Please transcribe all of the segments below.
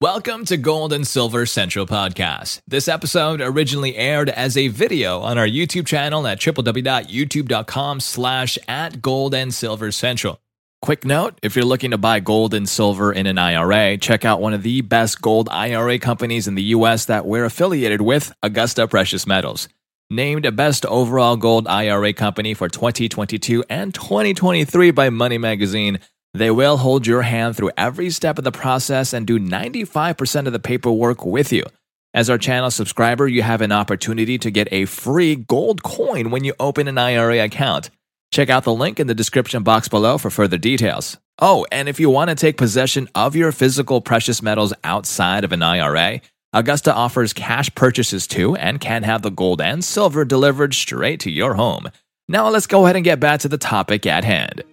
Welcome to Gold and Silver Central Podcast. This episode originally aired as a video on our YouTube channel at www.youtube.com slash at gold and silver central. Quick note, if you're looking to buy gold and silver in an IRA, check out one of the best gold IRA companies in the US that we're affiliated with, Augusta Precious Metals. Named a Best Overall Gold IRA Company for 2022 and 2023 by Money Magazine, they will hold your hand through every step of the process and do 95% of the paperwork with you. As our channel subscriber, you have an opportunity to get a free gold coin when you open an IRA account. Check out the link in the description box below for further details. Oh, and if you want to take possession of your physical precious metals outside of an IRA, Augusta offers cash purchases too and can have the gold and silver delivered straight to your home. Now let's go ahead and get back to the topic at hand.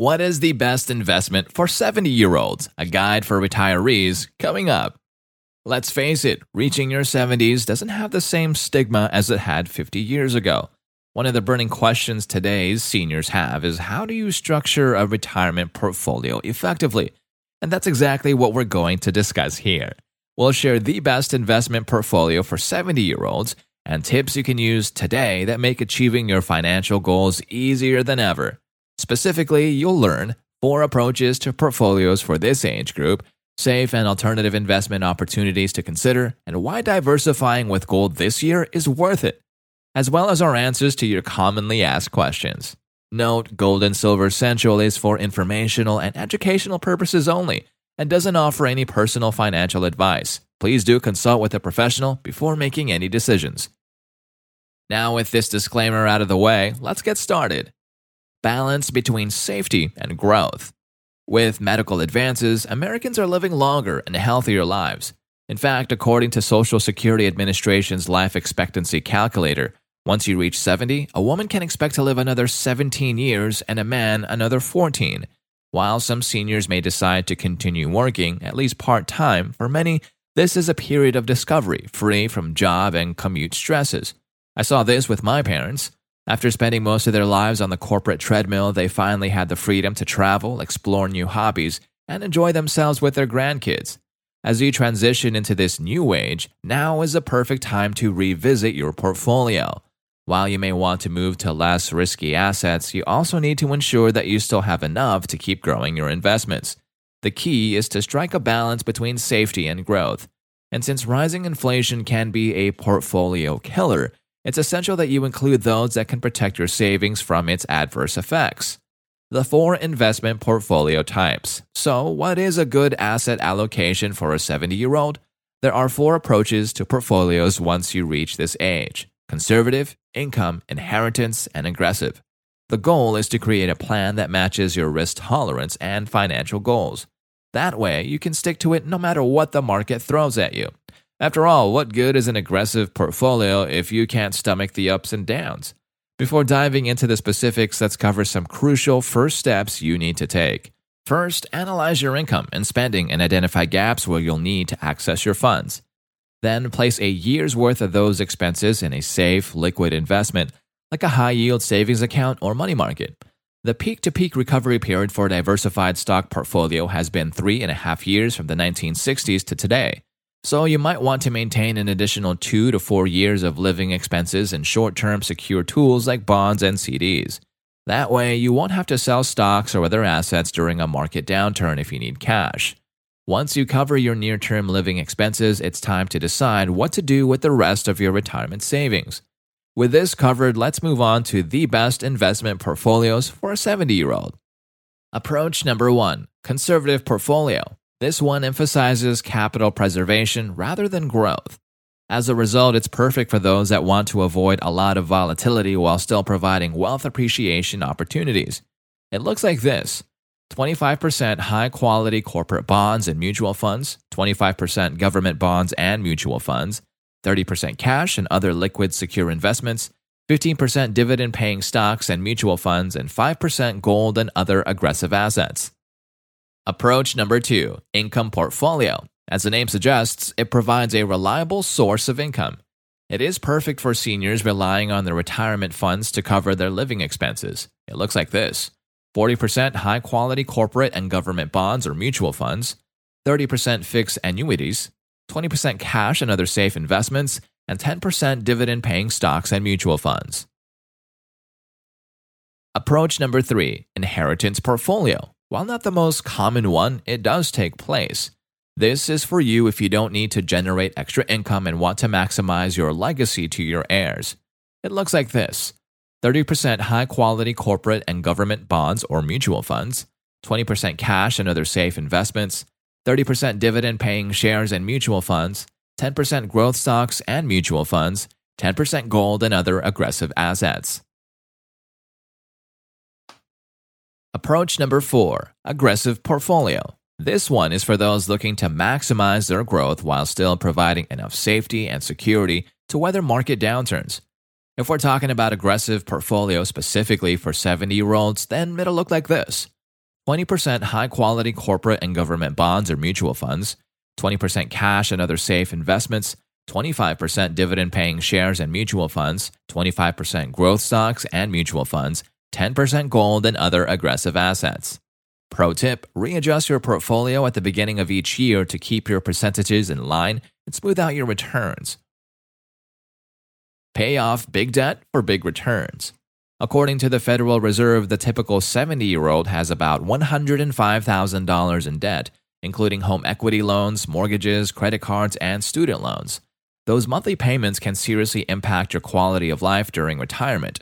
What is the best investment for 70 year olds? A guide for retirees coming up. Let's face it, reaching your 70s doesn't have the same stigma as it had 50 years ago. One of the burning questions today's seniors have is how do you structure a retirement portfolio effectively? And that's exactly what we're going to discuss here. We'll share the best investment portfolio for 70 year olds and tips you can use today that make achieving your financial goals easier than ever. Specifically, you'll learn four approaches to portfolios for this age group, safe and alternative investment opportunities to consider, and why diversifying with gold this year is worth it, as well as our answers to your commonly asked questions. Note Gold and Silver Central is for informational and educational purposes only and doesn't offer any personal financial advice. Please do consult with a professional before making any decisions. Now, with this disclaimer out of the way, let's get started balance between safety and growth. With medical advances, Americans are living longer and healthier lives. In fact, according to Social Security Administration's life expectancy calculator, once you reach 70, a woman can expect to live another 17 years and a man another 14. While some seniors may decide to continue working, at least part time, for many, this is a period of discovery, free from job and commute stresses. I saw this with my parents. After spending most of their lives on the corporate treadmill, they finally had the freedom to travel, explore new hobbies, and enjoy themselves with their grandkids. As you transition into this new age, now is the perfect time to revisit your portfolio. While you may want to move to less risky assets, you also need to ensure that you still have enough to keep growing your investments. The key is to strike a balance between safety and growth. And since rising inflation can be a portfolio killer, it's essential that you include those that can protect your savings from its adverse effects. The four investment portfolio types. So, what is a good asset allocation for a 70 year old? There are four approaches to portfolios once you reach this age conservative, income, inheritance, and aggressive. The goal is to create a plan that matches your risk tolerance and financial goals. That way, you can stick to it no matter what the market throws at you. After all, what good is an aggressive portfolio if you can't stomach the ups and downs? Before diving into the specifics, let's cover some crucial first steps you need to take. First, analyze your income and spending and identify gaps where you'll need to access your funds. Then, place a year's worth of those expenses in a safe, liquid investment like a high yield savings account or money market. The peak to peak recovery period for a diversified stock portfolio has been three and a half years from the 1960s to today. So you might want to maintain an additional two to four years of living expenses in short term secure tools like bonds and CDs. That way, you won't have to sell stocks or other assets during a market downturn if you need cash. Once you cover your near term living expenses, it's time to decide what to do with the rest of your retirement savings. With this covered, let's move on to the best investment portfolios for a 70 year old. Approach number one conservative portfolio. This one emphasizes capital preservation rather than growth. As a result, it's perfect for those that want to avoid a lot of volatility while still providing wealth appreciation opportunities. It looks like this 25% high quality corporate bonds and mutual funds, 25% government bonds and mutual funds, 30% cash and other liquid secure investments, 15% dividend paying stocks and mutual funds, and 5% gold and other aggressive assets. Approach number two income portfolio. As the name suggests, it provides a reliable source of income. It is perfect for seniors relying on their retirement funds to cover their living expenses. It looks like this 40% high quality corporate and government bonds or mutual funds, 30% fixed annuities, 20% cash and other safe investments, and 10% dividend paying stocks and mutual funds. Approach number three inheritance portfolio. While not the most common one, it does take place. This is for you if you don't need to generate extra income and want to maximize your legacy to your heirs. It looks like this 30% high quality corporate and government bonds or mutual funds, 20% cash and other safe investments, 30% dividend paying shares and mutual funds, 10% growth stocks and mutual funds, 10% gold and other aggressive assets. Approach number four aggressive portfolio. This one is for those looking to maximize their growth while still providing enough safety and security to weather market downturns. If we're talking about aggressive portfolio specifically for 70 year olds, then it'll look like this 20% high quality corporate and government bonds or mutual funds, 20% cash and other safe investments, 25% dividend paying shares and mutual funds, 25% growth stocks and mutual funds, 10% gold and other aggressive assets. Pro tip readjust your portfolio at the beginning of each year to keep your percentages in line and smooth out your returns. Pay off big debt for big returns. According to the Federal Reserve, the typical 70 year old has about $105,000 in debt, including home equity loans, mortgages, credit cards, and student loans. Those monthly payments can seriously impact your quality of life during retirement.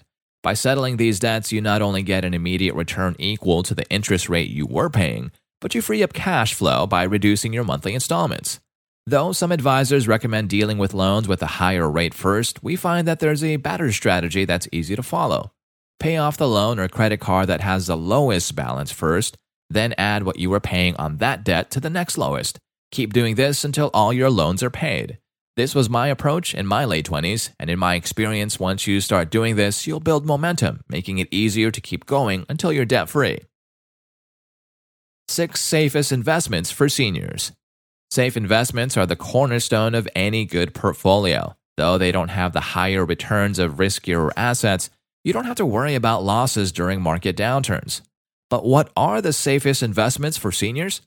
By settling these debts, you not only get an immediate return equal to the interest rate you were paying, but you free up cash flow by reducing your monthly installments. Though some advisors recommend dealing with loans with a higher rate first, we find that there's a better strategy that's easy to follow. Pay off the loan or credit card that has the lowest balance first, then add what you were paying on that debt to the next lowest. Keep doing this until all your loans are paid. This was my approach in my late 20s, and in my experience, once you start doing this, you'll build momentum, making it easier to keep going until you're debt free. Six safest investments for seniors. Safe investments are the cornerstone of any good portfolio. Though they don't have the higher returns of riskier assets, you don't have to worry about losses during market downturns. But what are the safest investments for seniors?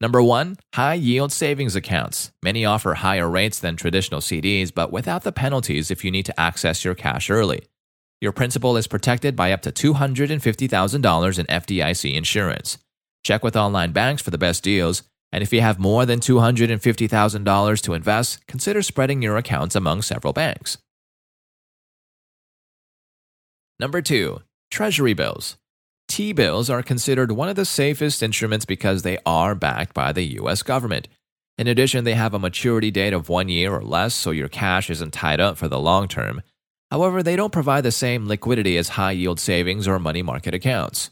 Number one, high yield savings accounts. Many offer higher rates than traditional CDs, but without the penalties if you need to access your cash early. Your principal is protected by up to $250,000 in FDIC insurance. Check with online banks for the best deals, and if you have more than $250,000 to invest, consider spreading your accounts among several banks. Number two, Treasury bills. T bills are considered one of the safest instruments because they are backed by the US government. In addition, they have a maturity date of one year or less, so your cash isn't tied up for the long term. However, they don't provide the same liquidity as high yield savings or money market accounts.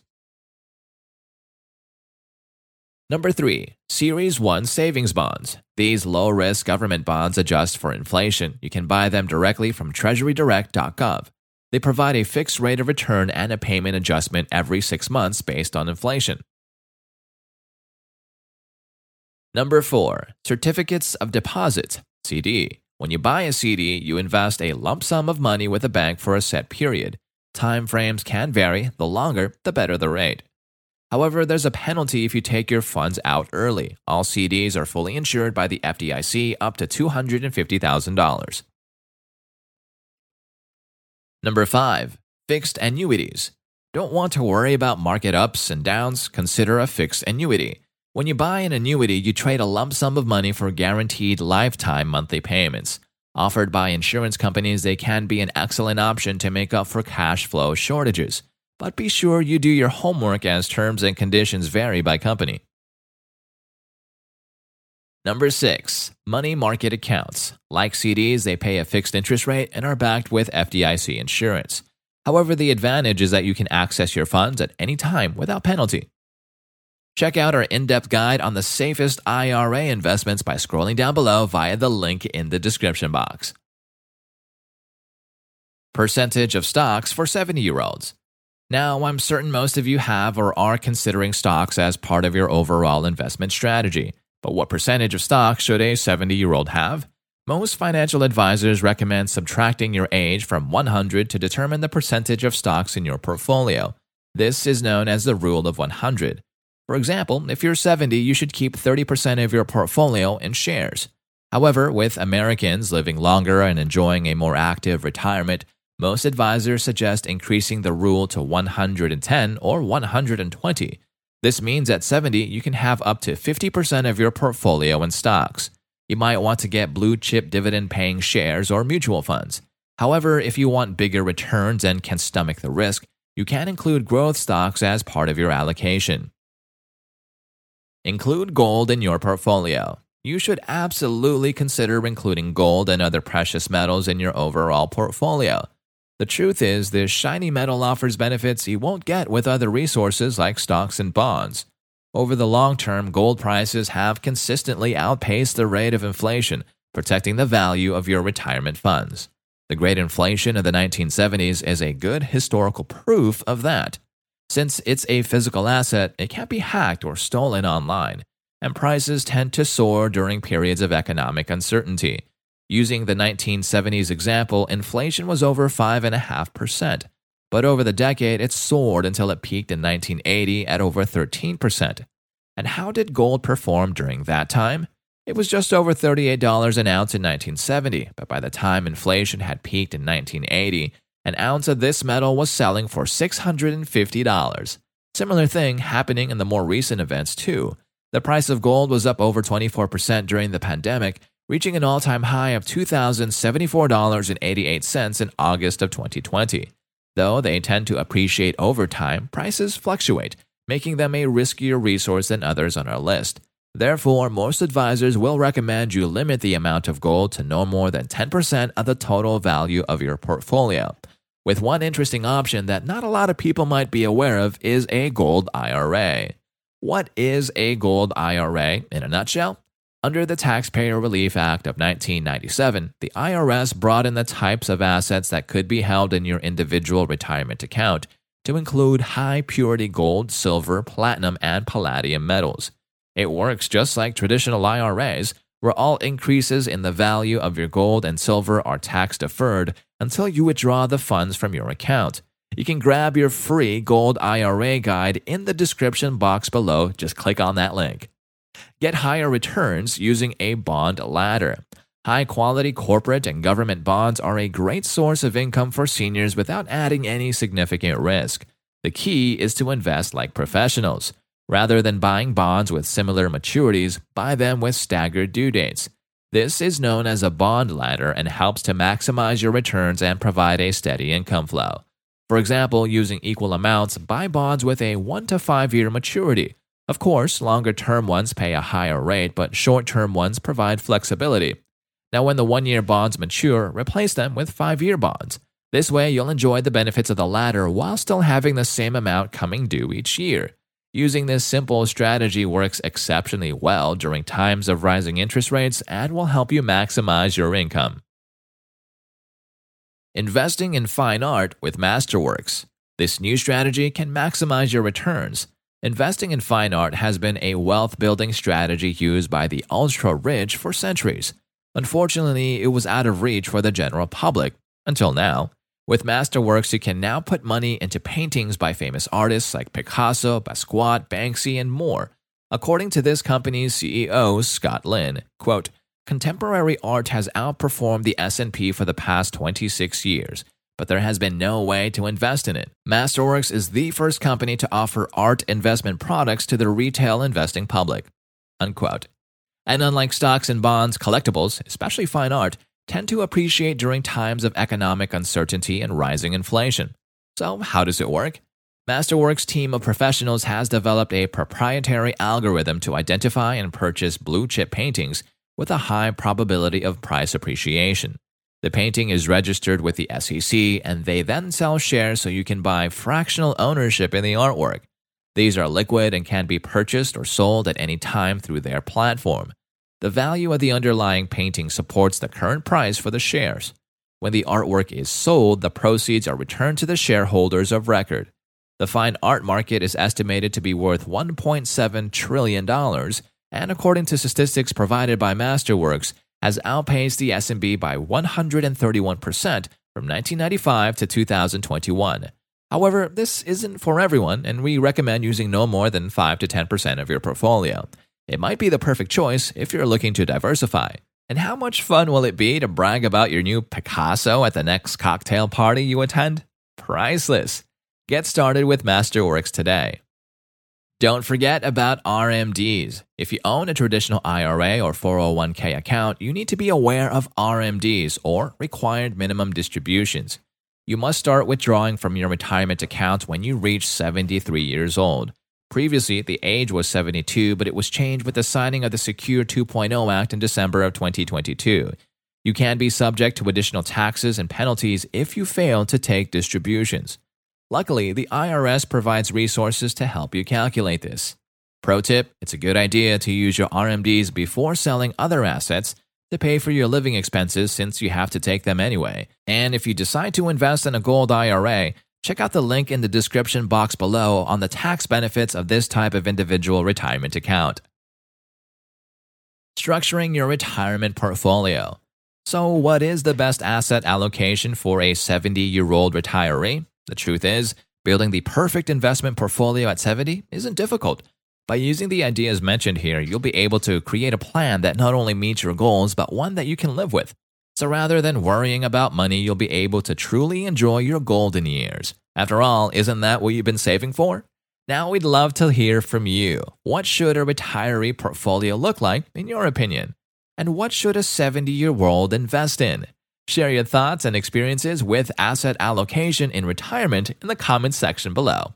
Number 3. Series I Savings Bonds. These low risk government bonds adjust for inflation. You can buy them directly from TreasuryDirect.gov. They provide a fixed rate of return and a payment adjustment every six months based on inflation. Number four, certificates of deposit, CD. When you buy a CD, you invest a lump sum of money with a bank for a set period. Time frames can vary, the longer, the better the rate. However, there's a penalty if you take your funds out early. All CDs are fully insured by the FDIC up to $250,000. Number five, fixed annuities. Don't want to worry about market ups and downs? Consider a fixed annuity. When you buy an annuity, you trade a lump sum of money for guaranteed lifetime monthly payments. Offered by insurance companies, they can be an excellent option to make up for cash flow shortages. But be sure you do your homework as terms and conditions vary by company. Number six, money market accounts. Like CDs, they pay a fixed interest rate and are backed with FDIC insurance. However, the advantage is that you can access your funds at any time without penalty. Check out our in depth guide on the safest IRA investments by scrolling down below via the link in the description box. Percentage of stocks for 70 year olds. Now, I'm certain most of you have or are considering stocks as part of your overall investment strategy. But what percentage of stocks should a 70 year old have? Most financial advisors recommend subtracting your age from 100 to determine the percentage of stocks in your portfolio. This is known as the rule of 100. For example, if you're 70, you should keep 30% of your portfolio in shares. However, with Americans living longer and enjoying a more active retirement, most advisors suggest increasing the rule to 110 or 120. This means at 70, you can have up to 50% of your portfolio in stocks. You might want to get blue chip dividend paying shares or mutual funds. However, if you want bigger returns and can stomach the risk, you can include growth stocks as part of your allocation. Include gold in your portfolio. You should absolutely consider including gold and other precious metals in your overall portfolio. The truth is, this shiny metal offers benefits you won't get with other resources like stocks and bonds. Over the long term, gold prices have consistently outpaced the rate of inflation, protecting the value of your retirement funds. The great inflation of the 1970s is a good historical proof of that. Since it's a physical asset, it can't be hacked or stolen online, and prices tend to soar during periods of economic uncertainty. Using the 1970s example, inflation was over 5.5%. But over the decade, it soared until it peaked in 1980 at over 13%. And how did gold perform during that time? It was just over $38 an ounce in 1970, but by the time inflation had peaked in 1980, an ounce of this metal was selling for $650. Similar thing happening in the more recent events too. The price of gold was up over 24% during the pandemic, reaching an all-time high of $2,074.88 in August of 2020. Though they tend to appreciate over time, prices fluctuate, making them a riskier resource than others on our list. Therefore, most advisors will recommend you limit the amount of gold to no more than 10% of the total value of your portfolio. With one interesting option that not a lot of people might be aware of is a gold IRA. What is a gold IRA in a nutshell? Under the Taxpayer Relief Act of 1997, the IRS broadened the types of assets that could be held in your individual retirement account to include high purity gold, silver, platinum, and palladium metals. It works just like traditional IRAs, where all increases in the value of your gold and silver are tax deferred until you withdraw the funds from your account. You can grab your free gold IRA guide in the description box below. Just click on that link. Get higher returns using a bond ladder. High quality corporate and government bonds are a great source of income for seniors without adding any significant risk. The key is to invest like professionals. Rather than buying bonds with similar maturities, buy them with staggered due dates. This is known as a bond ladder and helps to maximize your returns and provide a steady income flow. For example, using equal amounts, buy bonds with a 1 to 5 year maturity of course, longer term ones pay a higher rate, but short term ones provide flexibility. Now, when the one year bonds mature, replace them with five year bonds. This way, you'll enjoy the benefits of the ladder while still having the same amount coming due each year. Using this simple strategy works exceptionally well during times of rising interest rates and will help you maximize your income. Investing in fine art with Masterworks. This new strategy can maximize your returns. Investing in fine art has been a wealth building strategy used by the ultra rich for centuries. Unfortunately, it was out of reach for the general public until now. With Masterworks, you can now put money into paintings by famous artists like Picasso, Basquiat, Banksy, and more. According to this company's CEO, Scott Lynn, quote, Contemporary art has outperformed the S&P for the past 26 years but there has been no way to invest in it. Masterworks is the first company to offer art investment products to the retail investing public. Unquote. And unlike stocks and bonds, collectibles, especially fine art, tend to appreciate during times of economic uncertainty and rising inflation. So, how does it work? Masterworks' team of professionals has developed a proprietary algorithm to identify and purchase blue chip paintings with a high probability of price appreciation. The painting is registered with the SEC, and they then sell shares so you can buy fractional ownership in the artwork. These are liquid and can be purchased or sold at any time through their platform. The value of the underlying painting supports the current price for the shares. When the artwork is sold, the proceeds are returned to the shareholders of record. The fine art market is estimated to be worth $1.7 trillion, and according to statistics provided by Masterworks, has outpaced the S&P by 131% from 1995 to 2021. However, this isn't for everyone, and we recommend using no more than 5 to 10% of your portfolio. It might be the perfect choice if you're looking to diversify. And how much fun will it be to brag about your new Picasso at the next cocktail party you attend? Priceless. Get started with Masterworks today. Don't forget about RMDs. If you own a traditional IRA or 401k account, you need to be aware of RMDs or required minimum distributions. You must start withdrawing from your retirement account when you reach 73 years old. Previously, the age was 72, but it was changed with the signing of the Secure 2.0 Act in December of 2022. You can be subject to additional taxes and penalties if you fail to take distributions. Luckily, the IRS provides resources to help you calculate this. Pro tip it's a good idea to use your RMDs before selling other assets to pay for your living expenses since you have to take them anyway. And if you decide to invest in a gold IRA, check out the link in the description box below on the tax benefits of this type of individual retirement account. Structuring your retirement portfolio. So, what is the best asset allocation for a 70 year old retiree? The truth is, building the perfect investment portfolio at 70 isn't difficult. By using the ideas mentioned here, you'll be able to create a plan that not only meets your goals, but one that you can live with. So rather than worrying about money, you'll be able to truly enjoy your golden years. After all, isn't that what you've been saving for? Now we'd love to hear from you. What should a retiree portfolio look like, in your opinion? And what should a 70 year old invest in? Share your thoughts and experiences with asset allocation in retirement in the comments section below.